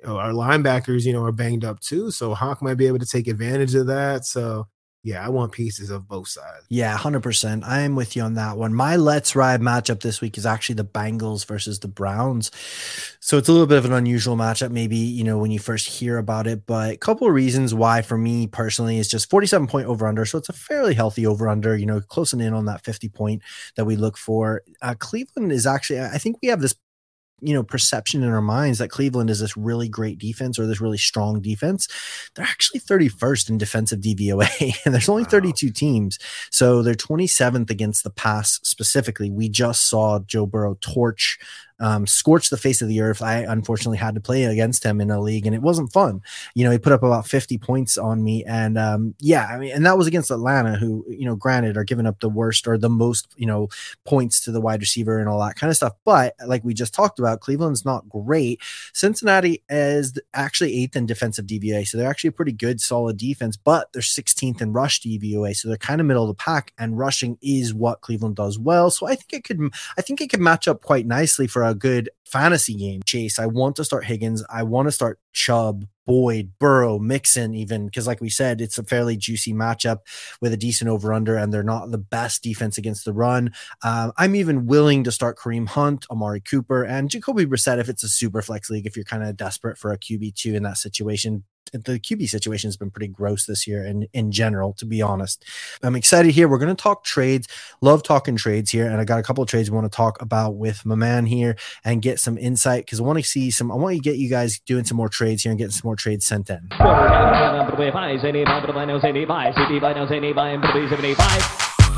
our linebackers, you know, are banged up too, so Hawk might be able to take advantage of that. So yeah, I want pieces of both sides. Yeah, 100%. I am with you on that one. My Let's Ride matchup this week is actually the Bengals versus the Browns. So it's a little bit of an unusual matchup, maybe, you know, when you first hear about it. But a couple of reasons why, for me personally, is just 47 point over under. So it's a fairly healthy over under, you know, closing in on that 50 point that we look for. Uh, Cleveland is actually, I think we have this you know perception in our minds that Cleveland is this really great defense or this really strong defense. They're actually 31st in defensive DVOA, and there's only wow. 32 teams, so they're 27th against the pass specifically. We just saw Joe Burrow torch um, scorched the face of the earth. I unfortunately had to play against him in a league, and it wasn't fun. You know, he put up about 50 points on me, and um, yeah, I mean, and that was against Atlanta, who you know, granted, are giving up the worst or the most you know points to the wide receiver and all that kind of stuff. But like we just talked about, Cleveland's not great. Cincinnati is actually eighth in defensive DVA, so they're actually a pretty good, solid defense, but they're 16th in rush DVOA, so they're kind of middle of the pack, and rushing is what Cleveland does well. So I think it could, I think it could match up quite nicely for a good fantasy game, Chase, I want to start Higgins. I want to start Chubb, Boyd, Burrow, Mixon, even because, like we said, it's a fairly juicy matchup with a decent over under, and they're not the best defense against the run. Um, I'm even willing to start Kareem Hunt, Amari Cooper, and Jacoby Brissett if it's a super flex league, if you're kind of desperate for a QB2 in that situation the QB situation has been pretty gross this year and in, in general, to be honest. I'm excited here. We're going to talk trades. Love talking trades here. And I got a couple of trades we want to talk about with my man here and get some insight because I want to see some, I want to get you guys doing some more trades here and getting some more trades sent in.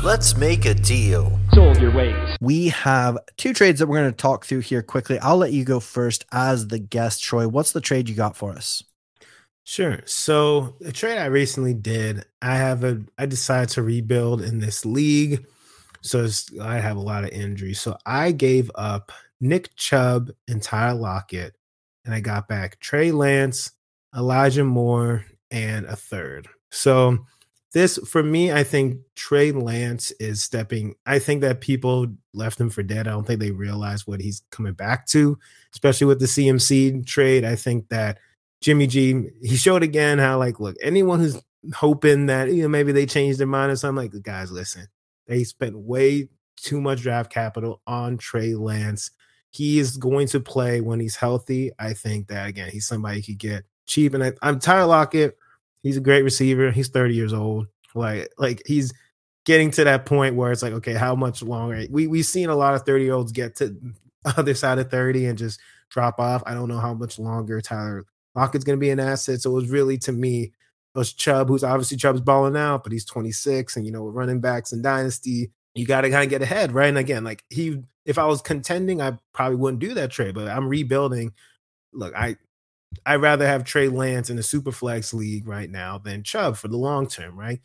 Let's make a deal. Sold your ways. We have two trades that we're going to talk through here quickly. I'll let you go first as the guest, Troy. What's the trade you got for us? Sure. So the trade I recently did, I have a I decided to rebuild in this league. So I have a lot of injuries. So I gave up Nick Chubb and Tyler Lockett, and I got back Trey Lance, Elijah Moore, and a third. So this for me, I think Trey Lance is stepping. I think that people left him for dead. I don't think they realize what he's coming back to, especially with the CMC trade. I think that Jimmy G, he showed again how like, look, anyone who's hoping that you know maybe they changed their mind or something, like, guys, listen, they spent way too much draft capital on Trey Lance. He is going to play when he's healthy. I think that again, he's somebody you could get cheap. And I, I'm Tyler Lockett. He's a great receiver. He's 30 years old. Like, like he's getting to that point where it's like, okay, how much longer? We we've seen a lot of 30 year olds get to other side of 30 and just drop off. I don't know how much longer Tyler Lockett's going to be an asset. So it was really to me, it was Chubb, who's obviously Chubb's balling out, but he's 26. And, you know, running backs and dynasty, you got to kind of get ahead, right? And again, like he, if I was contending, I probably wouldn't do that trade, but I'm rebuilding. Look, I, I'd rather have Trey Lance in the super flex league right now than Chubb for the long term, right?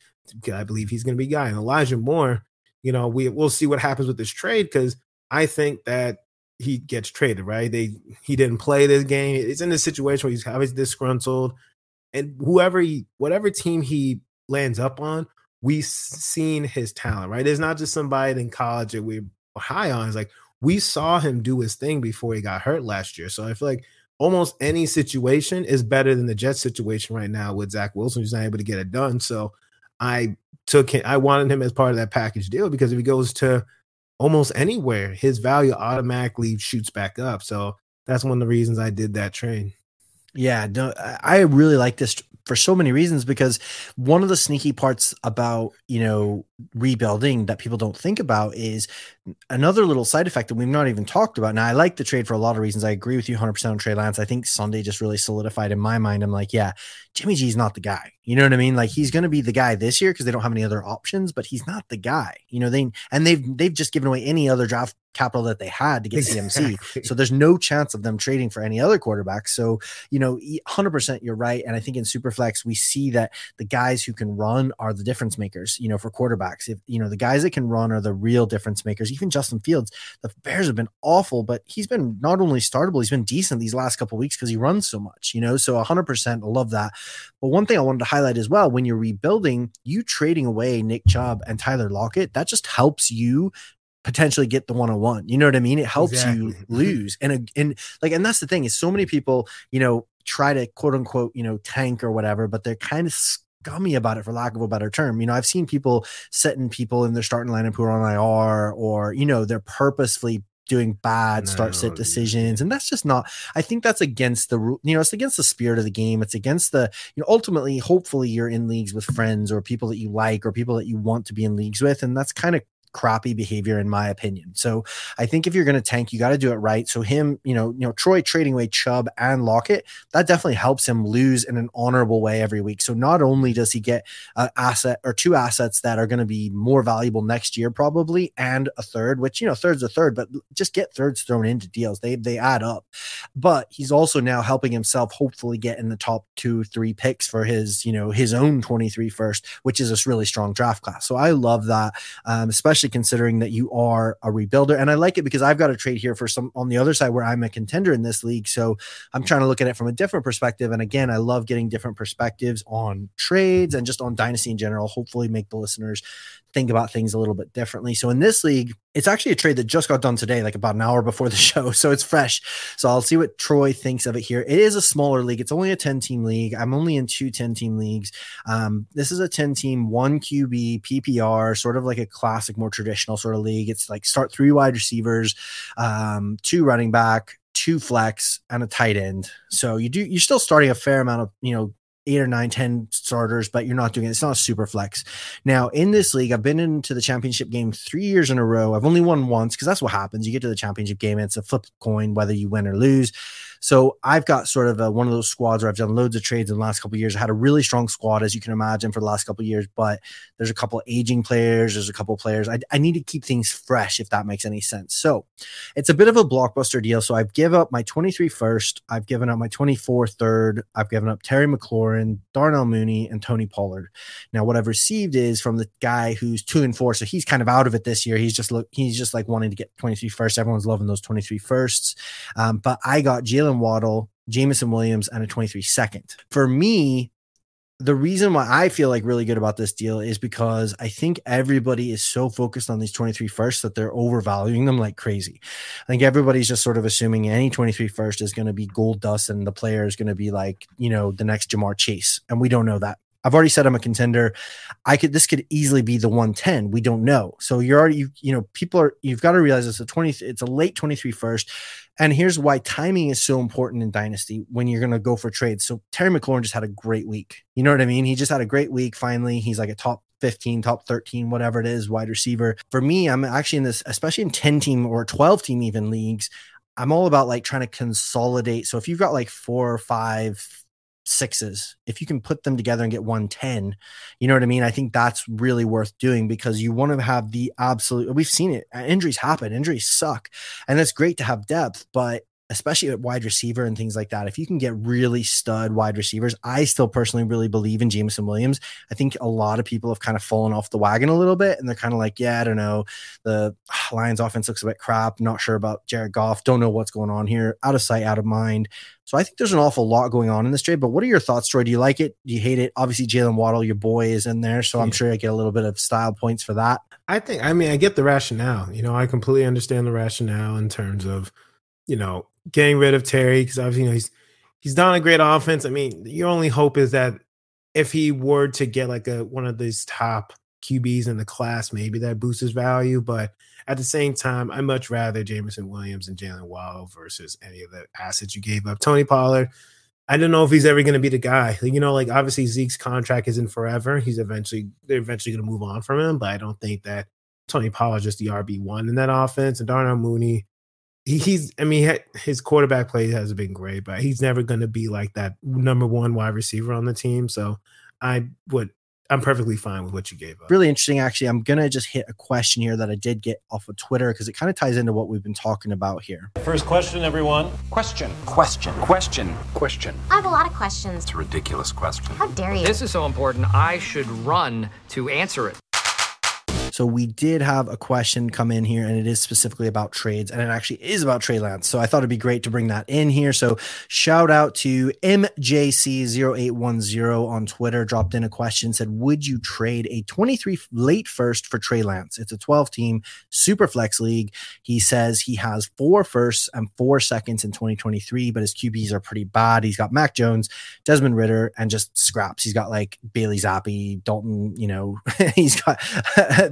I believe he's going to be guy. And Elijah Moore, you know, we we'll see what happens with this trade because I think that he gets traded, right? They he didn't play this game. It's in this situation where he's obviously disgruntled, and whoever he, whatever team he lands up on, we've seen his talent, right? It's not just somebody in college that we're high on. It's like we saw him do his thing before he got hurt last year. So I feel like almost any situation is better than the Jets situation right now with Zach Wilson, who's not able to get it done. So I took him, I wanted him as part of that package deal because if he goes to almost anywhere, his value automatically shoots back up. So that's one of the reasons I did that trade. Yeah, no, I really like this for so many reasons because one of the sneaky parts about you know rebuilding that people don't think about is another little side effect that we've not even talked about. Now, I like the trade for a lot of reasons. I agree with you 100% on Trey Lance. I think Sunday just really solidified in my mind. I'm like, yeah, Jimmy G is not the guy. You know what I mean? Like he's going to be the guy this year because they don't have any other options, but he's not the guy. You know, they and they've they've just given away any other draft capital that they had to get exactly. CMC. So there's no chance of them trading for any other quarterback. So, you know, 100% you're right. And I think in Superflex, we see that the guys who can run are the difference makers, you know, for quarterbacks. If, you know, the guys that can run are the real difference makers. Even Justin Fields, the Bears have been awful, but he's been not only startable, he's been decent these last couple weeks because he runs so much, you know. So 100% I love that. But one thing I wanted to highlight as well when you're rebuilding, you trading away Nick Chubb and Tyler Lockett, that just helps you potentially get the one-on-one. You know what I mean? It helps exactly. you lose. And and like and that's the thing is so many people, you know, try to quote unquote, you know, tank or whatever, but they're kind of scummy about it for lack of a better term. You know, I've seen people setting people in their starting lineup who are on IR or, you know, they're purposefully doing bad no, start sit decisions and that's just not i think that's against the you know it's against the spirit of the game it's against the you know ultimately hopefully you're in leagues with friends or people that you like or people that you want to be in leagues with and that's kind of crappy behavior in my opinion. So I think if you're going to tank, you got to do it right. So him, you know, you know, Troy trading away Chubb and Lockett, that definitely helps him lose in an honorable way every week. So not only does he get an asset or two assets that are going to be more valuable next year probably, and a third, which you know, third's a third, but just get thirds thrown into deals. They they add up. But he's also now helping himself hopefully get in the top two, three picks for his, you know, his own 23 first, which is a really strong draft class. So I love that, um, especially especially considering that you are a rebuilder. And I like it because I've got a trade here for some on the other side where I'm a contender in this league. So I'm trying to look at it from a different perspective. And again, I love getting different perspectives on trades and just on dynasty in general. Hopefully, make the listeners think about things a little bit differently. So in this league, it's actually a trade that just got done today, like about an hour before the show. So it's fresh. So I'll see what Troy thinks of it here. It is a smaller league. It's only a 10 team league. I'm only in two 10 team leagues. Um, this is a 10 team, one QB, PPR, sort of like a classic, more traditional sort of league. It's like start three wide receivers, um, two running back, two flex and a tight end. So you do you're still starting a fair amount of, you know, eight or nine, ten starters, but you're not doing it. It's not a super flex. Now, in this league, I've been into the championship game three years in a row. I've only won once because that's what happens. You get to the championship game, and it's a flip coin whether you win or lose. So I've got sort of a, one of those squads where I've done loads of trades in the last couple years. I had a really strong squad, as you can imagine, for the last couple years. But there's a couple aging players. There's a couple players. I, I need to keep things fresh, if that makes any sense. So it's a bit of a blockbuster deal. So I've given up my 23 first. I've given up my 24 third. I've given up Terry McLaurin, Darnell Mooney, and Tony Pollard. Now, what I've received is from the guy who's two and four. So he's kind of out of it this year. He's just look, he's just like wanting to get 23 first. Everyone's loving those 23 firsts. Um, but I got Jaylen Waddle, Jameson Williams, and a 23 second. For me, the reason why I feel like really good about this deal is because I think everybody is so focused on these 23 firsts that they're overvaluing them like crazy. I think everybody's just sort of assuming any 23 first is going to be gold dust and the player is going to be like, you know, the next Ja'Marr Chase. And we don't know that. I've already said I'm a contender. I could this could easily be the 110. We don't know. So you're already you, you know people are you've got to realize it's a 20 it's a late 23 first. And here's why timing is so important in dynasty when you're going to go for trades. So Terry McLaurin just had a great week. You know what I mean? He just had a great week finally. He's like a top 15, top 13, whatever it is, wide receiver. For me, I'm actually in this especially in 10 team or 12 team even leagues. I'm all about like trying to consolidate. So if you've got like four or five sixes. If you can put them together and get 110, you know what I mean? I think that's really worth doing because you want to have the absolute, we've seen it. Injuries happen, injuries suck. And it's great to have depth, but especially at wide receiver and things like that. If you can get really stud wide receivers, I still personally really believe in Jameson Williams. I think a lot of people have kind of fallen off the wagon a little bit and they're kind of like, yeah, I don't know. The Lions offense looks a bit crap. Not sure about Jared Goff. Don't know what's going on here. Out of sight, out of mind. So I think there's an awful lot going on in this trade. But what are your thoughts, Troy? Do you like it? Do you hate it? Obviously, Jaylen Waddle, your boy, is in there. So I'm sure I get a little bit of style points for that. I think, I mean, I get the rationale. You know, I completely understand the rationale in terms of, you know, getting rid of Terry because obviously you know he's he's done a great offense. I mean, your only hope is that if he were to get like a one of these top QBs in the class, maybe that boosts his value. But at the same time, I much rather Jameson Williams and Jaylen Waddle versus any of the assets you gave up. Tony Pollard, I don't know if he's ever going to be the guy. You know, like obviously Zeke's contract isn't forever. He's eventually they're eventually going to move on from him, but I don't think that Tony Pollard just the RB one in that offense. And Darnell Mooney, he, he's I mean his quarterback play has been great, but he's never going to be like that number one wide receiver on the team. So I would I'm perfectly fine with what you gave up. Really interesting, actually. I'm gonna just hit a question here that I did get off of Twitter because it kind of ties into what we've been talking about here. First question, everyone. Question. Question. Question. Question. I have a lot of questions. It's a ridiculous question. How dare you? This is so important. I should run to answer it. So we did have a question come in here, and it is specifically about trades, and it actually is about Trey Lance. So I thought it'd be great to bring that in here. So shout out to MJC0810 on Twitter, dropped in a question, said, Would you trade a 23 late first for Trey Lance? It's a 12 team super flex league. He says he has four firsts and four seconds in 2023, but his QBs are pretty bad. He's got Mac Jones, Desmond Ridder, and just scraps. He's got like Bailey Zappe, Dalton, you know, he's got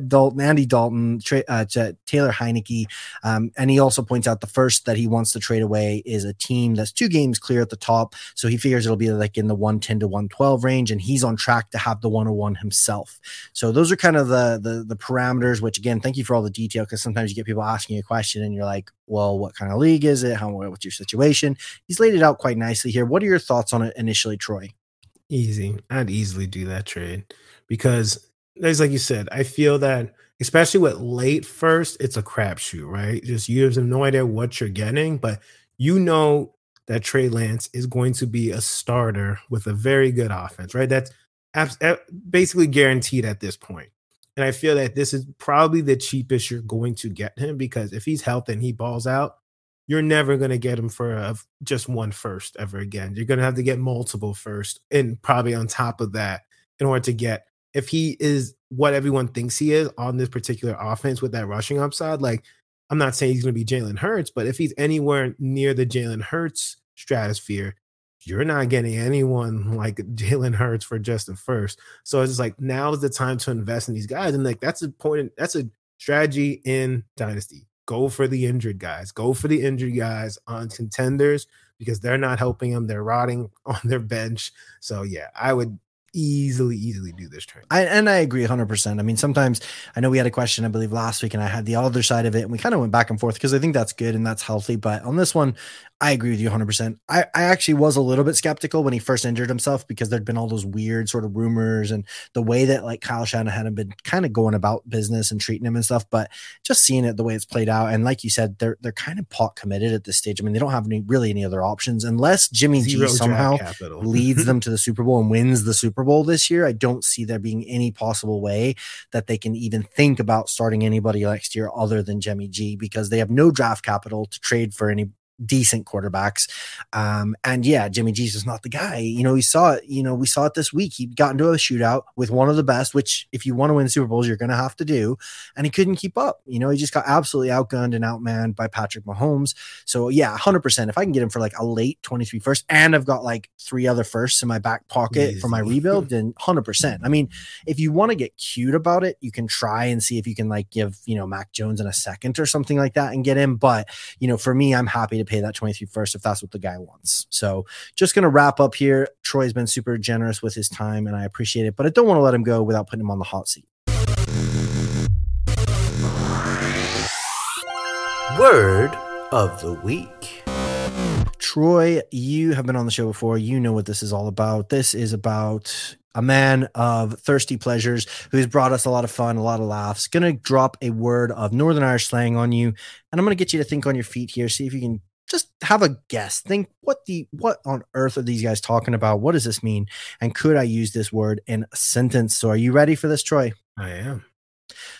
Dalton, Andy Dalton, uh, Taylor Heinicke. Um, and he also points out the first that he wants to trade away is a team that's two games clear at the top. So he figures it'll be like in the 110 to 112 range, and he's on track to have the 101 himself. So those are kind of the the, the parameters, which again, thank you for all the detail because sometimes you get people asking you a question and you're like, well, what kind of league is it? How what's your situation? He's laid it out quite nicely here. What are your thoughts on it initially, Troy? Easy. I'd easily do that trade because there's like you said, I feel that especially with late first, it's a crapshoot, right? Just you have no idea what you're getting, but you know that Trey Lance is going to be a starter with a very good offense, right? That's abs- eh, basically guaranteed at this point. And I feel that this is probably the cheapest you're going to get him because if he's healthy and he balls out, you're never going to get him for a, just one first ever again. You're going to have to get multiple first, and probably on top of that in order to get if he is what everyone thinks he is on this particular offense with that rushing upside, like I'm not saying he's going to be Jalen Hurts, but if he's anywhere near the Jalen Hurts stratosphere, you're not getting anyone like Jalen Hurts for just a first. So it's just like now is the time to invest in these guys. And like that's a point, that's a strategy in Dynasty. Go for the injured guys, go for the injured guys on contenders because they're not helping them. They're rotting on their bench. So yeah, I would easily, easily do this trade. I, and I agree 100%. I mean, sometimes I know we had a question, I believe, last week, and I had the other side of it, and we kind of went back and forth because I think that's good and that's healthy. But on this one, I agree with you 100%. I, I actually was a little bit skeptical when he first injured himself because there'd been all those weird sort of rumors and the way that like Kyle Shanahan had been kind of going about business and treating him and stuff. But just seeing it the way it's played out, and like you said, they're they're kind of pot committed at this stage. I mean, they don't have any really any other options unless Jimmy Zero G somehow leads them to the Super Bowl and wins the Super Bowl this year. I don't see there being any possible way that they can even think about starting anybody next year other than Jimmy G because they have no draft capital to trade for any decent quarterbacks. Um, and yeah, Jimmy G's is not the guy. You know, we saw it, you know, we saw it this week. He got into a shootout with one of the best, which if you want to win Super Bowls, you're gonna have to do. And he couldn't keep up. You know, he just got absolutely outgunned and outmanned by Patrick Mahomes. So yeah, 100%. If I can get him for like a late 23 first, and I've got like three other firsts in my back pocket for my rebuild, then 100%. I mean, if you want to get cute about it, you can try and see if you can like give, you know, Mac Jones in a second or something like that and get him. But, you know, for me, I'm happy to pay that 23 first if that's what the guy wants. So just going to wrap up here. Troy's been super generous with his time and I appreciate it, but I don't want to let him go without putting him on the hot seat. Word of the week. Troy, you have been on the show before. You know what this is all about. This is about a man of thirsty pleasures who's brought us a lot of fun, a lot of laughs. Gonna drop a word of Northern Irish slang on you, and I'm gonna get you to think on your feet here. See if you can just have a guess. Think what the what on earth are these guys talking about? What does this mean? And could I use this word in a sentence? So are you ready for this, Troy? I am.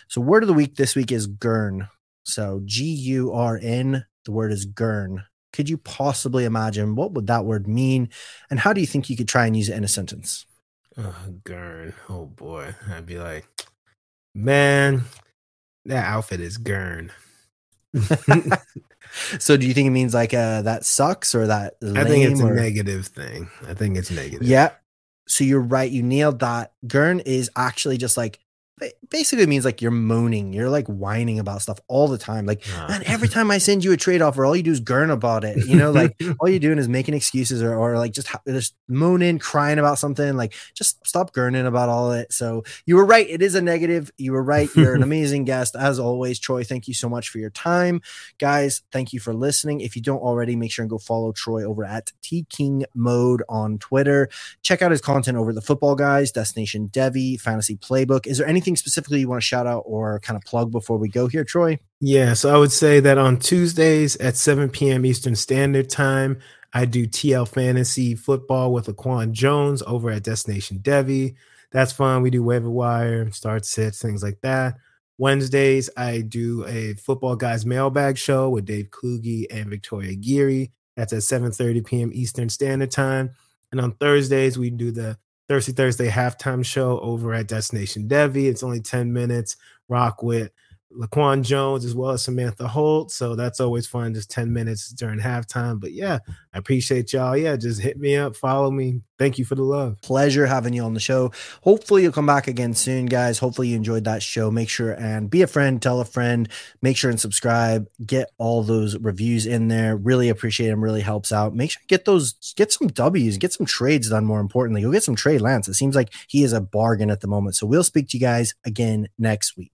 So word of the week this week is gurn. So G U R N. The word is gurn. Could you possibly imagine what would that word mean, and how do you think you could try and use it in a sentence? Oh, Gurn. Oh boy. I'd be like, man, that outfit is Gurn. so do you think it means like uh that sucks or that I think it's a negative thing. I think it's negative. Yeah. So you're right. You nailed that. Gurn is actually just like basically means like you're moaning, you're like whining about stuff all the time. Like, man, every time I send you a trade offer, all you do is gurn about it. You know, like all you're doing is making excuses or, or like just just moaning, crying about something. Like, just stop gurning about all of it. So you were right. It is a negative. You were right. You're an amazing guest as always, Troy. Thank you so much for your time, guys. Thank you for listening. If you don't already, make sure and go follow Troy over at T King Mode on Twitter. Check out his content over at the Football Guys, Destination Devy, Fantasy Playbook. Is there anything specifically you want to shout out or kind of plug before we go here, Troy? Yeah, so I would say that on Tuesdays at 7 p.m. Eastern Standard Time, I do TL Fantasy Football with Laquan Jones over at Destination Devy. That's fun. We do waiver wire, start sets, things like that. Wednesdays, I do a Football Guys mailbag show with Dave Kluge and Victoria Geary. That's at 7:30 p.m. Eastern Standard Time. And on Thursdays, we do the Thirsty Thursday halftime show over at Destination Devy. It's only 10 minutes. Rock with Laquan Jones as well as Samantha Holt. So that's always fun, just 10 minutes during halftime. But yeah, I appreciate y'all. Yeah, just hit me up, follow me. Thank you for the love. Pleasure having you on the show. Hopefully, you'll come back again soon, guys. Hopefully, you enjoyed that show. Make sure and be a friend, tell a friend, make sure and subscribe. Get all those reviews in there. Really appreciate them. Really helps out. Make sure get those, get some W's, get some trades done. More importantly, go get some trade Lance. It seems like he is a bargain at the moment. So we'll speak to you guys again next week.